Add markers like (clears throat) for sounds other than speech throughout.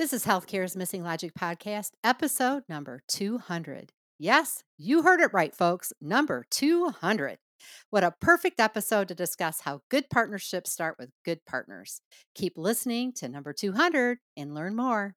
This is Healthcare's Missing Logic podcast, episode number 200. Yes, you heard it right, folks. Number 200. What a perfect episode to discuss how good partnerships start with good partners. Keep listening to number 200 and learn more.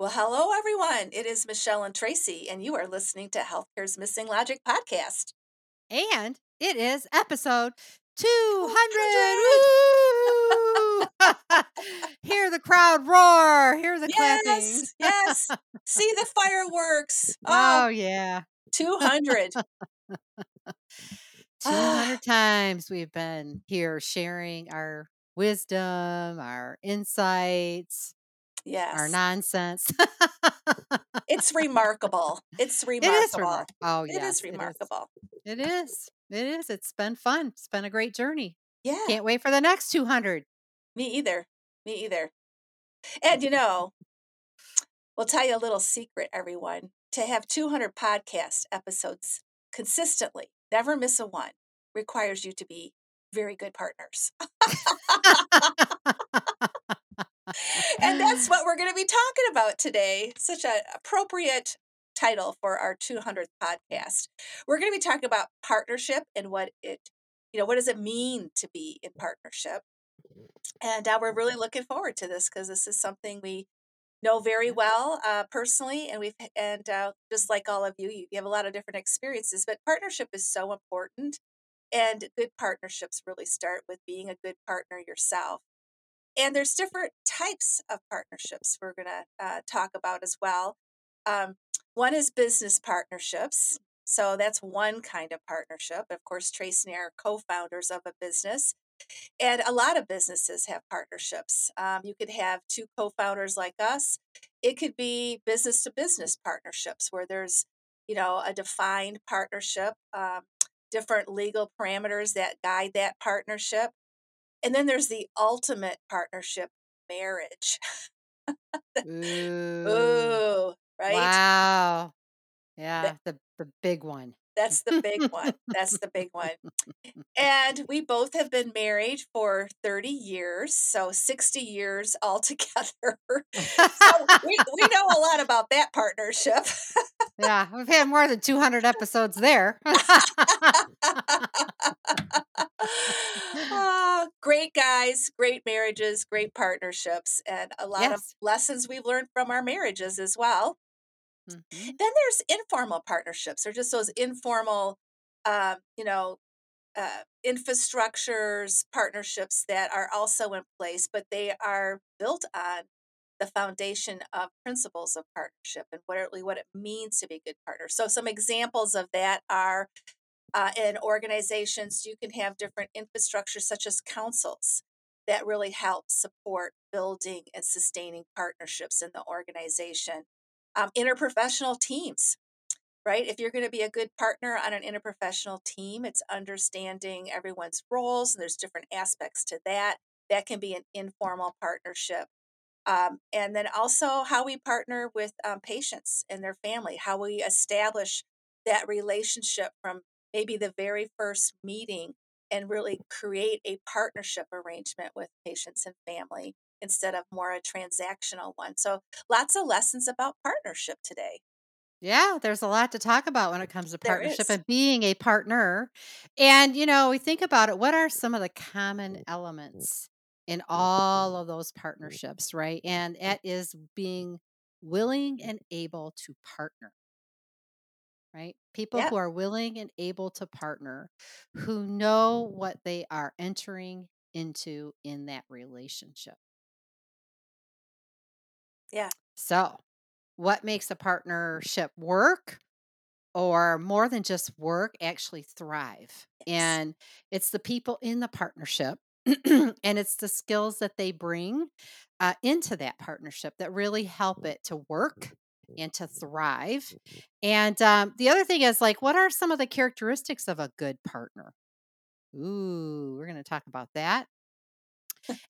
Well, hello, everyone. It is Michelle and Tracy, and you are listening to Healthcare's Missing Logic podcast. And it is episode 200. (laughs) Hear the crowd roar. Hear the yes, clapping. yes. See the fireworks. (laughs) Oh. oh, yeah. 200. (laughs) 200 (sighs) times we've been here sharing our wisdom, our insights, Yes. our nonsense. It's (laughs) remarkable. It's remarkable. is remar- Oh, It yes. is remarkable. It is. It is. It's been fun. It's been a great journey. Yeah. Can't wait for the next 200. Me either. Me either. And you know, we'll tell you a little secret, everyone. To have 200 podcast episodes consistently, never miss a one, requires you to be very good partners. (laughs) (laughs) and that's (laughs) what we're going to be talking about today. Such an appropriate title for our 200th podcast. We're going to be talking about partnership and what it, you know, what does it mean to be in partnership? And uh, we're really looking forward to this because this is something we know very well uh, personally, and we've and uh, just like all of you, you, you have a lot of different experiences. But partnership is so important, and good partnerships really start with being a good partner yourself. And there's different types of partnerships we're going to uh, talk about as well. Um, one is business partnerships. So that's one kind of partnership. Of course, Trace and I are co founders of a business. And a lot of businesses have partnerships. Um, you could have two co founders like us. It could be business to business partnerships where there's, you know, a defined partnership, um, different legal parameters that guide that partnership. And then there's the ultimate partnership, marriage. (laughs) Ooh. Ooh, right? Wow. Yeah, the, the big one. That's the big one. That's the big one. (laughs) And we both have been married for 30 years, so 60 years altogether. (laughs) so we, we know a lot about that partnership. yeah, we've had more than 200 episodes there. Ah, great guys, great marriages, great partnerships, and a lot of lessons we've learned from our marriages as well. Mhm. Then there's informal partnerships. They're just those informal, um, you know, uh, infrastructures, partnerships that are also in place, but they are built on the foundation of principles of partnership and what it, what it means to be a good partner. So, some examples of that are uh, in organizations, you can have different infrastructures such as councils that really help support building and sustaining partnerships in the organization. Um, interprofessional teams, right? If you're going to be a good partner on an interprofessional team, it's understanding everyone's roles, and there's different aspects to that. That can be an informal partnership. Um, and then also how we partner with um, patients and their family, how we establish that relationship from maybe the very first meeting and really create a partnership arrangement with patients and family instead of more a transactional one. So, lots of lessons about partnership today. Yeah, there's a lot to talk about when it comes to partnership and being a partner. And, you know, we think about it, what are some of the common mm-hmm. elements in mm-hmm. all of those partnerships, right? And it is being willing mm-hmm. and able to partner, right? People Yeah, who are willing and able to partner, who know what they are entering into in that relationship. yeah, So, what makes a partnership work? or more than just work, actually thrive. yes. And it's the people in the partnership (clears throat) and it's the skills that they bring uh, into that partnership that really help it to work and to mm-hmm. thrive. Mm-hmm. And um, the other thing is, like, what are some of the characteristics of a good partner? Ooh, we're going to talk about that.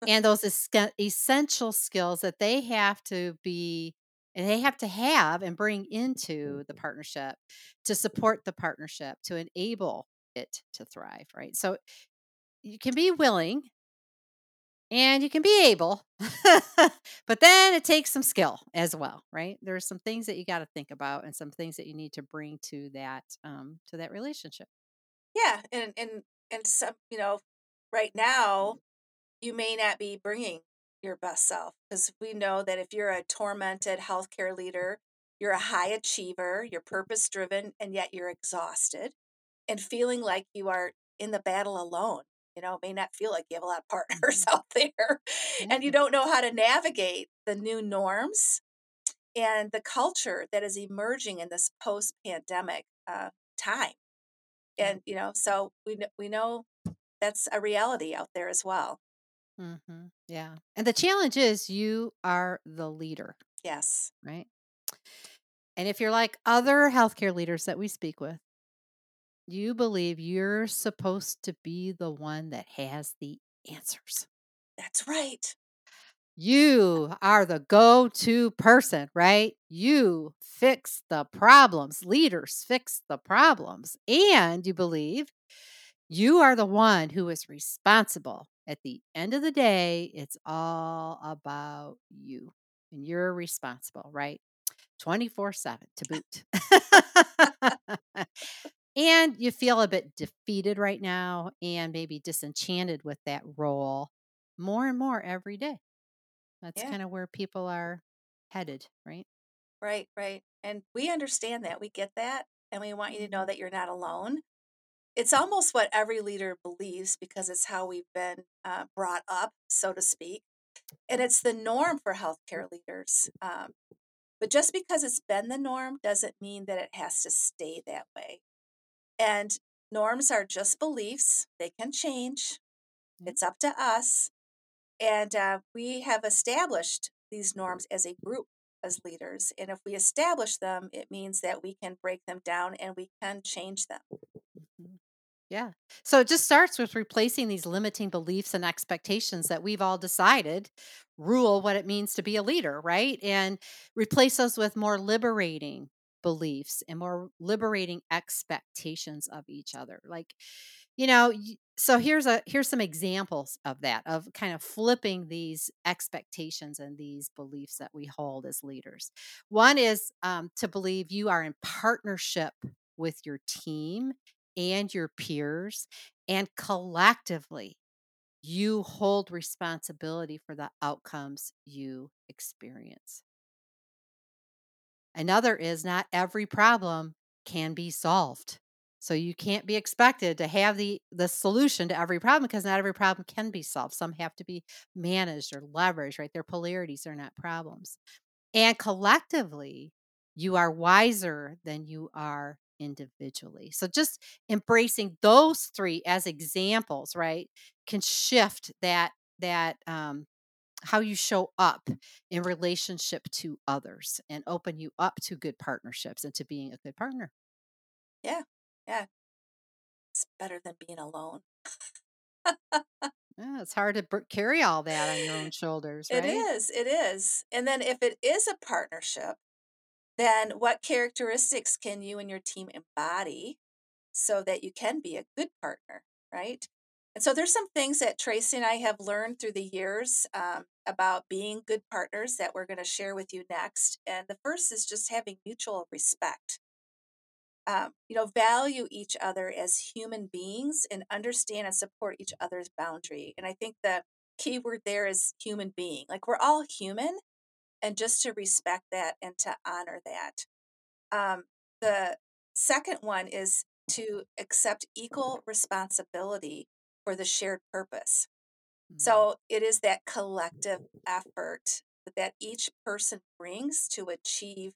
And those esque- essential skills that they have to be and they have to have and bring mm-hmm. into the partnership to support the partnership to enable it to thrive, right? So you can be willing and you can be able, (laughs) but then it takes some skill as well, right? There's some things that you got to think about and some things that you need to bring to that um, to that relationship. Yeah, and and and some, you know, right now you may not be bringing your best self because we know that if you're a tormented healthcare leader, you're a high achiever, you're purpose driven, and yet you're exhausted and feeling like you are in the battle alone. You know, it may not feel like you have a lot of partners Mhm. (laughs) out there and you don't know how to navigate the new norms and the culture that is emerging in this post pandemic uh, time. And, you know, so we, we know that's a reality out there as well. hmm Yeah. And the challenge is you are the leader, Yes. right? And if you're like other healthcare leaders that we speak with, you believe you're supposed to be the one that has the answers. That's right. You are the go to person, right? You fix the problems. Leaders fix the problems. And you believe you are the one who is responsible. At the end of the day, it's all about you. And you're responsible, right? 24 7 to boot. (laughs) and you feel a bit defeated right now and maybe disenchanted with that role more and more every day. That's Yeah. kind of where people are headed, right? Right. Right. And we understand that. We get that. And we want you to know Mhm. that you're not alone. It's almost what every leader believes because it's how we've been uh, brought up, so to speak. And it's the norm for healthcare leaders. Um, but just because it's been the norm doesn't mean that it has to stay that way. And norms are just beliefs, they can change. It's up to us. And uh, we have established these norms as a group, as leaders. And if we establish them, it means that we can break them down and we can change them. Mhm. Yeah. So it just starts with replacing these limiting beliefs and expectations that we've all decided rule what it means to be a leader, right? And replace those with more liberating beliefs and more liberating expectations of each other. Like, you know, so here's a here's some examples of that of kind of flipping these expectations and these beliefs that we hold as leaders. One is um, to believe you are in partnership with your team and your peers, and collectively, you hold responsibility for the outcomes you experience. Another is not every problem can be solved. So you can't be expected to have the the solution to every problem because not every problem can be solved. Some have to be managed or leveraged, right? Their polarities are not problems. And collectively, you are wiser than you are individually. So just embracing those three as examples, right, can shift that that um how you show up in relationship to others and open you up to good partnerships and to being a good partner. Yeah. Yeah. It's better than being alone. (laughs) Yeah, it's hard to carry all that on your own shoulders, It right? is. It is. And then if it is a partnership, then what characteristics can you and your team embody so that you can be a good partner, right? And so there's some things that Tracy and I have learned through the years um, about being good partners that we're going to share with you next. And the first is just having mutual respect. Um, you know, value each other as human beings and understand and support each other's boundary. And I think the key word there is human being. Like we're all human, and just to respect that and to honor that. Um, the second one is to accept equal responsibility for the shared purpose. Mm. So it is that collective effort that each person brings to achieve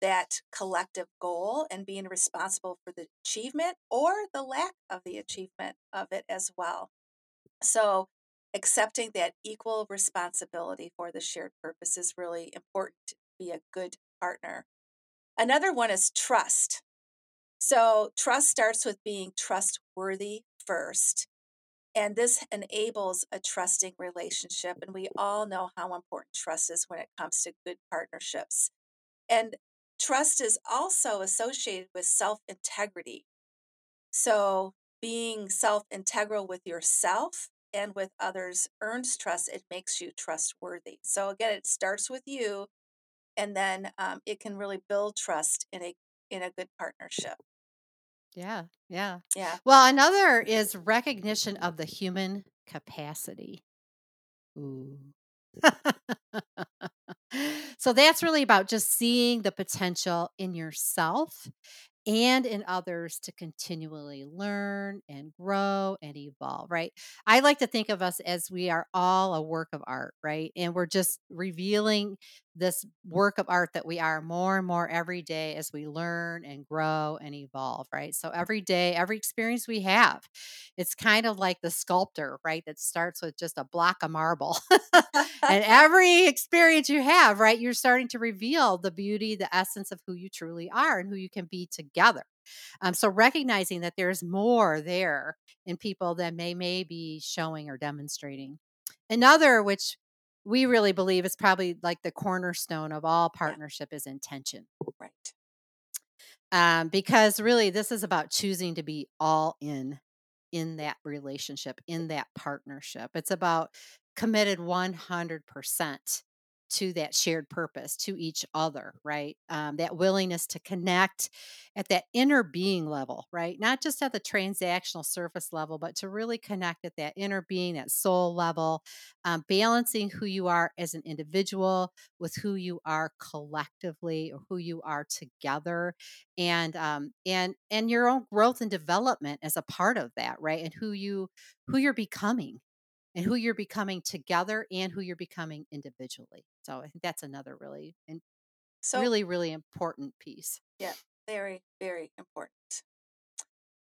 that collective goal and being responsible for the achievement or the lack of the achievement of it as well. So accepting that equal responsibility for the shared purpose is really important to be a good partner. Another one is trust. So, trust starts with being trustworthy first. And this enables a trusting relationship. And we all know how important trust is when it comes to good partnerships. And trust is also associated with self integrity. So, being self integral with yourself and with others earns trust. It makes you trustworthy. So, again, it starts with you, and then um, it can really build trust in a in a good partnership. Yeah, yeah. Yeah. Well, another is recognition of the human capacity. Ooh. (laughs) so that's really about just seeing the potential in yourself and in others to continually learn and grow and evolve, right? I like to think of us as we are all a work of art, right? And we're just revealing this work of art that we are more and more every day as we learn and grow and evolve, right? So every day, every experience we have, it's kind of like the sculptor, right? That starts with just a block of marble. (laughs) and (laughs) every experience you have, right, you're starting to reveal the beauty, the essence of who you truly are and who you can be together. Um, so recognizing that there's more there in people than they may be showing or demonstrating. Another, which we really believe is probably like the cornerstone of all partnership, is intention. Right. Um, because really, this is about choosing to be all in in that relationship, in that partnership. It's about committed 100% to that shared purpose, to each other, right? Um, that willingness to connect at that inner being level, right? Not just at the transactional surface level, but to really connect at that inner being, that soul level, um, balancing who you are as an individual with who you are collectively or who you are together, and um, and and your own growth and development as a part of that, right? And who you who you're becoming and who you're becoming together and who you're becoming individually. So I think that's another really and So, really really important piece. yeah, very, very important.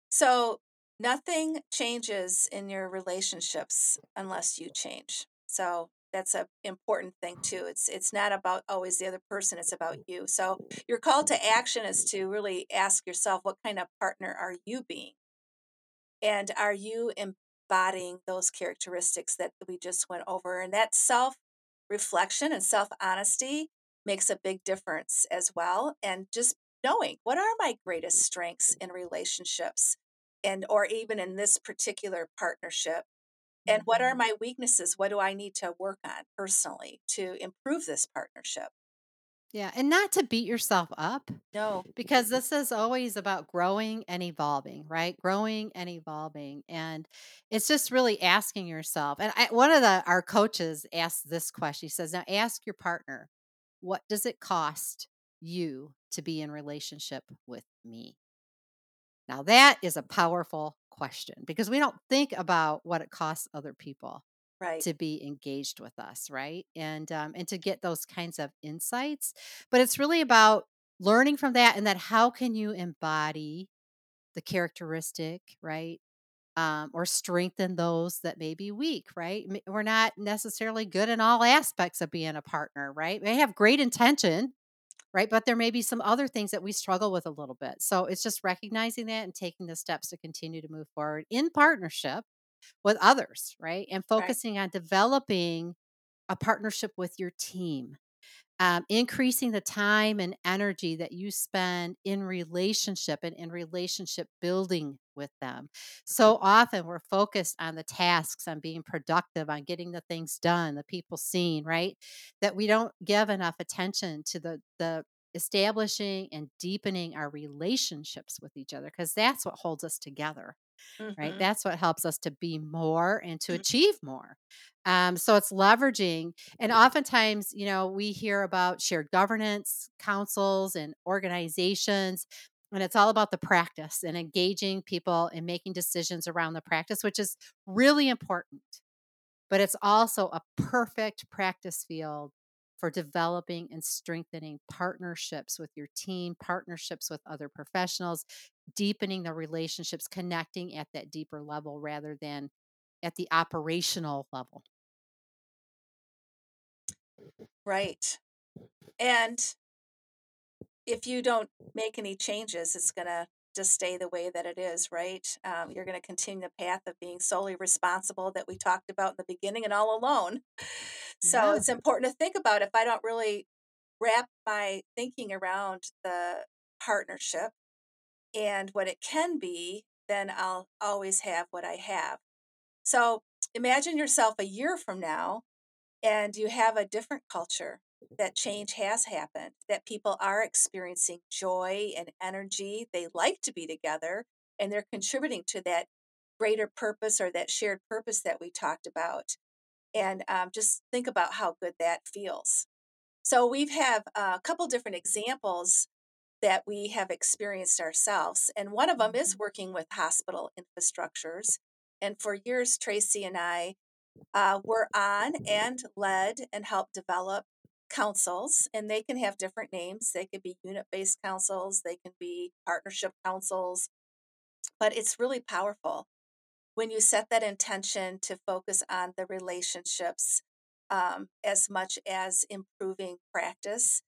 So, nothing changes in your relationships unless you change. So, that's a important thing too. It's it's not about always the other person, it's about you. So, your call to action is to really ask yourself what kind of partner are you being? And are you embodying those characteristics that we just went over? And that self reflection and self honesty makes a big difference as well. And just knowing what are my greatest strengths in relationships and or even in this particular partnership and what are mm-hmm. my weaknesses what do i need to work on personally to improve this partnership Yeah, and not to beat yourself up no because this is always about growing and evolving, right? Growing and evolving, and it's just really asking yourself. And I, one of the our coaches asked this question. He says, "Now ask your partner, what does it cost you to be in relationship with me?" Now that is a powerful question because we don't think about what it costs other people right to be engaged with us, right? And um, and to get those kinds of insights. But it's really about learning from that, and that how can you embody the characteristic, right? Um, or strengthen those that may be weak, right? We're not necessarily good in all aspects of being a partner, right? They have great intention, right? But there may be some other things that we struggle with a little bit. So it's just recognizing that and taking the steps to continue to move forward in partnership with others, right? And Right. focusing on developing a partnership with your team um, increasing the time and energy that you spend in relationship and in relationship building with them. So often we're focused on the tasks, on being productive, on getting the things done, the people seen, right? That we don't give enough attention to the the establishing and deepening our relationships with each other because that's what holds us together right? Mhm. That's what helps us to be more and to achieve more. Um, so it's leveraging, and oftentimes, you know, we hear about shared governance councils and organizations, and it's all about the practice and engaging people and making decisions around the practice, which is really important. But it's also a perfect practice field for developing and strengthening partnerships with your team, partnerships with other professionals, deepening the relationships, connecting at that deeper level rather than at the operational level. Right. And if you don't make any changes, it's going to just stay the way that it is, right? Um, you're going to continue the path of being solely responsible that we talked about in the beginning and all alone. So Yeah. it's important to think about if I don't really wrap my thinking around the partnership and what it can be, then I'll always have what I have. So imagine yourself a year from now and you have a different culture that change has happened that people are experiencing joy and energy they like to be together and they're contributing to that greater purpose or that shared purpose that we talked about and um, just think about how good that feels so we've have a couple different examples that we have experienced ourselves and one of them is working with hospital infrastructures and for years tracy and i uh, were on and led and helped develop councils, and they can have different names. They could be unit based councils, they can be partnership councils, but it's really powerful when you set that intention to focus on the relationships um, as much as improving practice.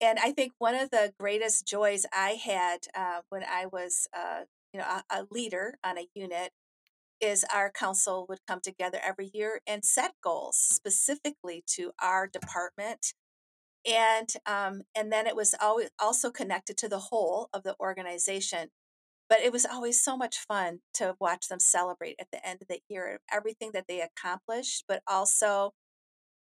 And I think one of the greatest joys I had uh, when I was, uh, you know, a, a leader on a unit is our council would come together every year and set goals specifically to our department. And um, and then it was always also connected to the whole of the organization but it was always so much fun to watch them celebrate at the end of the year everything that they accomplished but also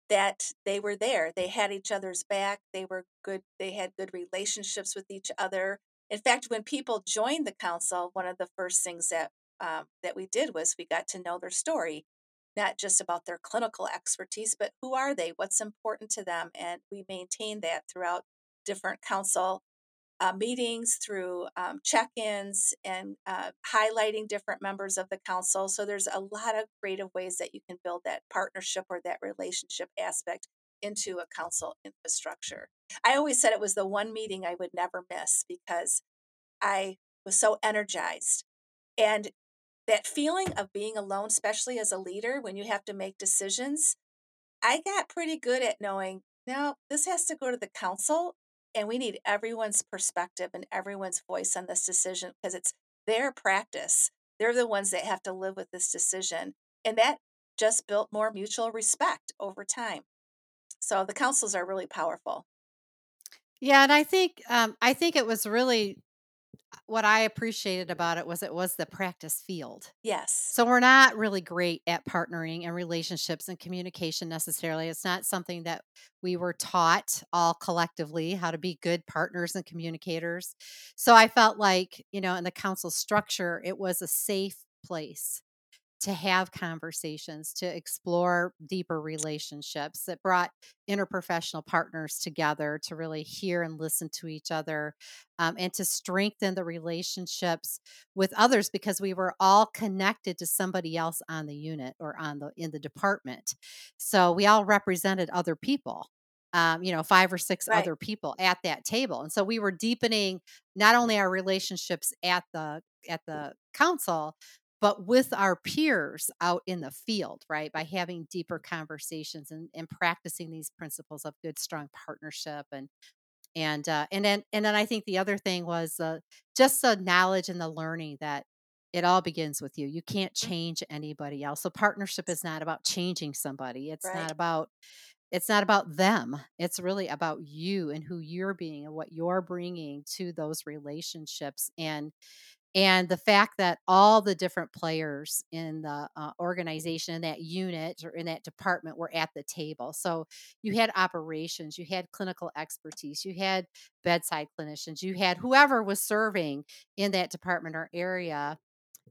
that they were there. They had each other's back. They were good they had good relationships with each other. In fact when people joined the council one of the first things that um, that we did was we got to know their story not just about their clinical expertise but who are they? What's important to them? And we maintained that throughout different council uh, meetings through um, check-ins and uh, highlighting different members of the council. So there's a lot of creative ways that you can build that partnership or that relationship aspect into a council infrastructure. I always said it was the one meeting i would never miss because i was so energized. And that feeling of being alone especially as a leader when you have to make decisions i got pretty good at knowing no this has to go to the council and we need everyone's perspective and everyone's voice on this decision because it's their practice. They're the ones that have to live with this decision. And that just built more mutual respect over time. So the councils are really powerful. Yeah, and I think um, I think it was really what I appreciated about it was it was the practice field. Yes. So we're not really great at partnering and relationships and communication necessarily. It's not something that we were taught all collectively how to be good partners and communicators. So I felt like, you know, in the council structure, it was a safe place to have conversations, to explore deeper relationships that brought interprofessional partners together to really hear and listen to each other um, and to strengthen the relationships with others because we were all connected to somebody else on the unit or on the in the department. So we all represented other people. Um, you know, five or six Right. other people at that table. And so we were deepening not only our relationships at the at the council, but with our peers out in the field, right? By having deeper conversations and, and practicing these principles of good, strong partnership and and uh, and then and then I think the other thing was uh, just the knowledge and the learning that it all begins with you. You can't change anybody else. So partnership is not about changing somebody. It's Right. not about it's not about them. It's really about you and who you're being and what you're bringing to those relationships and and the fact that all the different players in the uh, organization in that unit or in that department were at the table. So you had operations you had clinical expertise you had bedside clinicians you had whoever was serving in that department or area.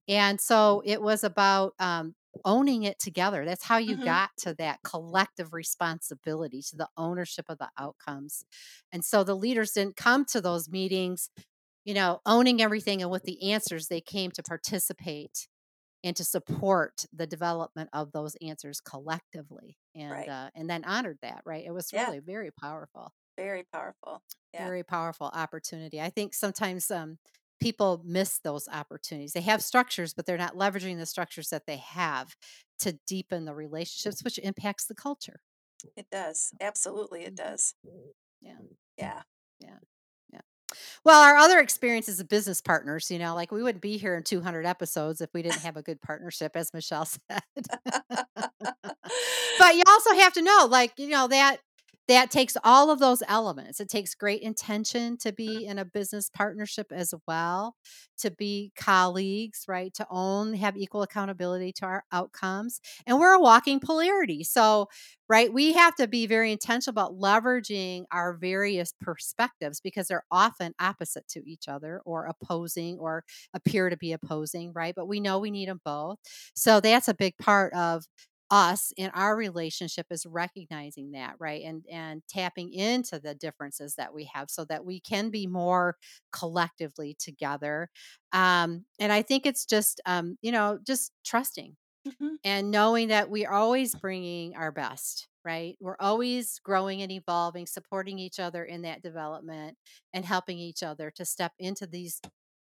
And so it was about um, owning it together. That's how you Mhm. got to that collective responsibility to the ownership of the outcomes. And so the leaders didn't come to those meetings you know, owning everything and with the answers, they came to participate and to support the development of those answers collectively and Right. uh, and then honored that right it was Yeah. really very powerful Very powerful. Yeah. very powerful opportunity i think sometimes um, people miss those opportunities they have structures but they're not leveraging the structures that they have to deepen the relationships which impacts the culture It does. Absolutely, it does. Yeah. yeah Yeah. Well, our other experiences as business partners, you know, like we wouldn't be here in 200 episodes if we didn't have a good partnership, as Michelle (laughs) said. (laughs) but you also have to know, like, you know, that that takes all of those elements. It takes great intention to mm-hmm. be in a business partnership as well, to be colleagues, right? To own, have equal accountability to our outcomes. And we're a walking polarity. So, right, we have to be very intentional about leveraging our various perspectives because they're often opposite to each other or opposing or appear to be opposing, right? But we know we need them both. So that's a big part of us in our relationship is recognizing that right and and tapping into the differences that we have so that we can be more collectively together um and i think it's just um you know just trusting Mhm. and knowing that we're always bringing our best right we're always growing and evolving supporting each other in that development and helping each other to step into these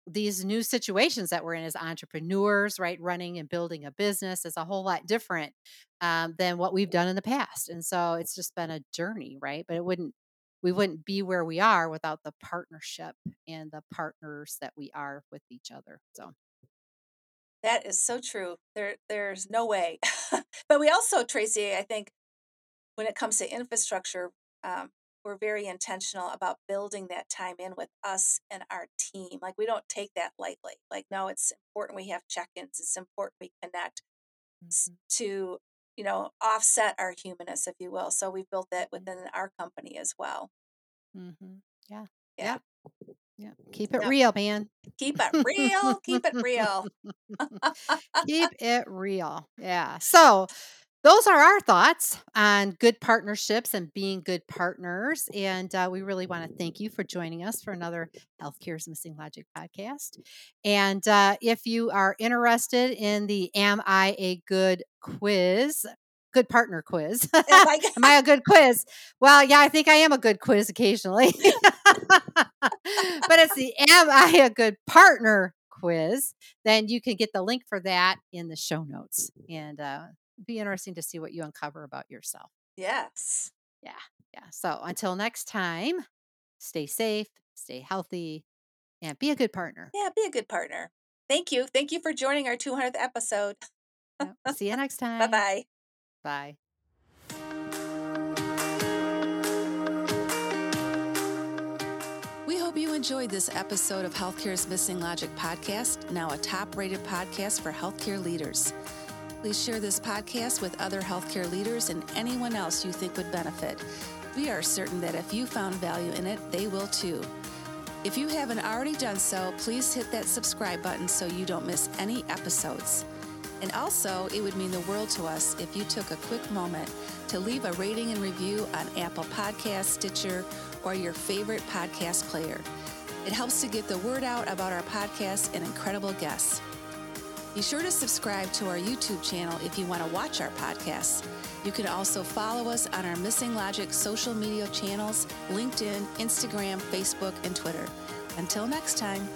these new situations that we're in as entrepreneurs right running and building a business is a whole lot different um, than what we've done in the past and so it's just been a journey right but it wouldn't we wouldn't be where we are without the partnership and the partners that we are with each other so That is so true. There there's no way. (laughs) but we also, Tracy, I think when it comes to infrastructure, um, we're very intentional about building that time in with us and our team. Like we don't take that lightly. Like no, it's important we have check-ins. It's important we connect s- to, you know, offset our humanness, if you will. So we've built that within our company as well. mm-hmm. yeah Yeah. yeah keep it Yep. real man Keep it real. keep it real. (laughs) (laughs) Keep it real. Yeah. So, those are our thoughts on good partnerships and being good partners. And uh, we really want to thank you for joining us for another Healthcare's Missing Logic podcast. And uh, if you are interested in the Am I a Good quiz, good partner quiz, Am (laughs) am I a good quiz? Well, yeah, I think I am a good quiz occasionally. (laughs) but it's the Am I a Good Partner quiz. Then you can get the link for that in the show notes. And uh, be interesting to see what you uncover about yourself. yes. Yeah. Yeah. So until next time, stay safe, stay healthy, and be a good partner. Yeah, be a good partner. Thank you. Thank you for joining our 200th episode. See you next (laughs) time. Bye bye. Bye. We hope you enjoyed this episode of Healthcare's Missing Logic podcast, now a top rated podcast for healthcare leaders. Please share this podcast with other healthcare leaders and anyone else you think would benefit. We are certain that if you found value in it, they will too. If you haven't already done so, please hit that subscribe button so you don't miss any episodes. And also, it would mean the world to us if you took a quick moment to leave a rating and review on Apple Podcasts, Stitcher, or your favorite podcast player. It helps to get the word out about our podcast and incredible guests. Be sure to subscribe to our YouTube channel if you want to watch our podcasts. You can also follow us on our Missing Logic social media channels LinkedIn, Instagram, Facebook, and Twitter. Until next time.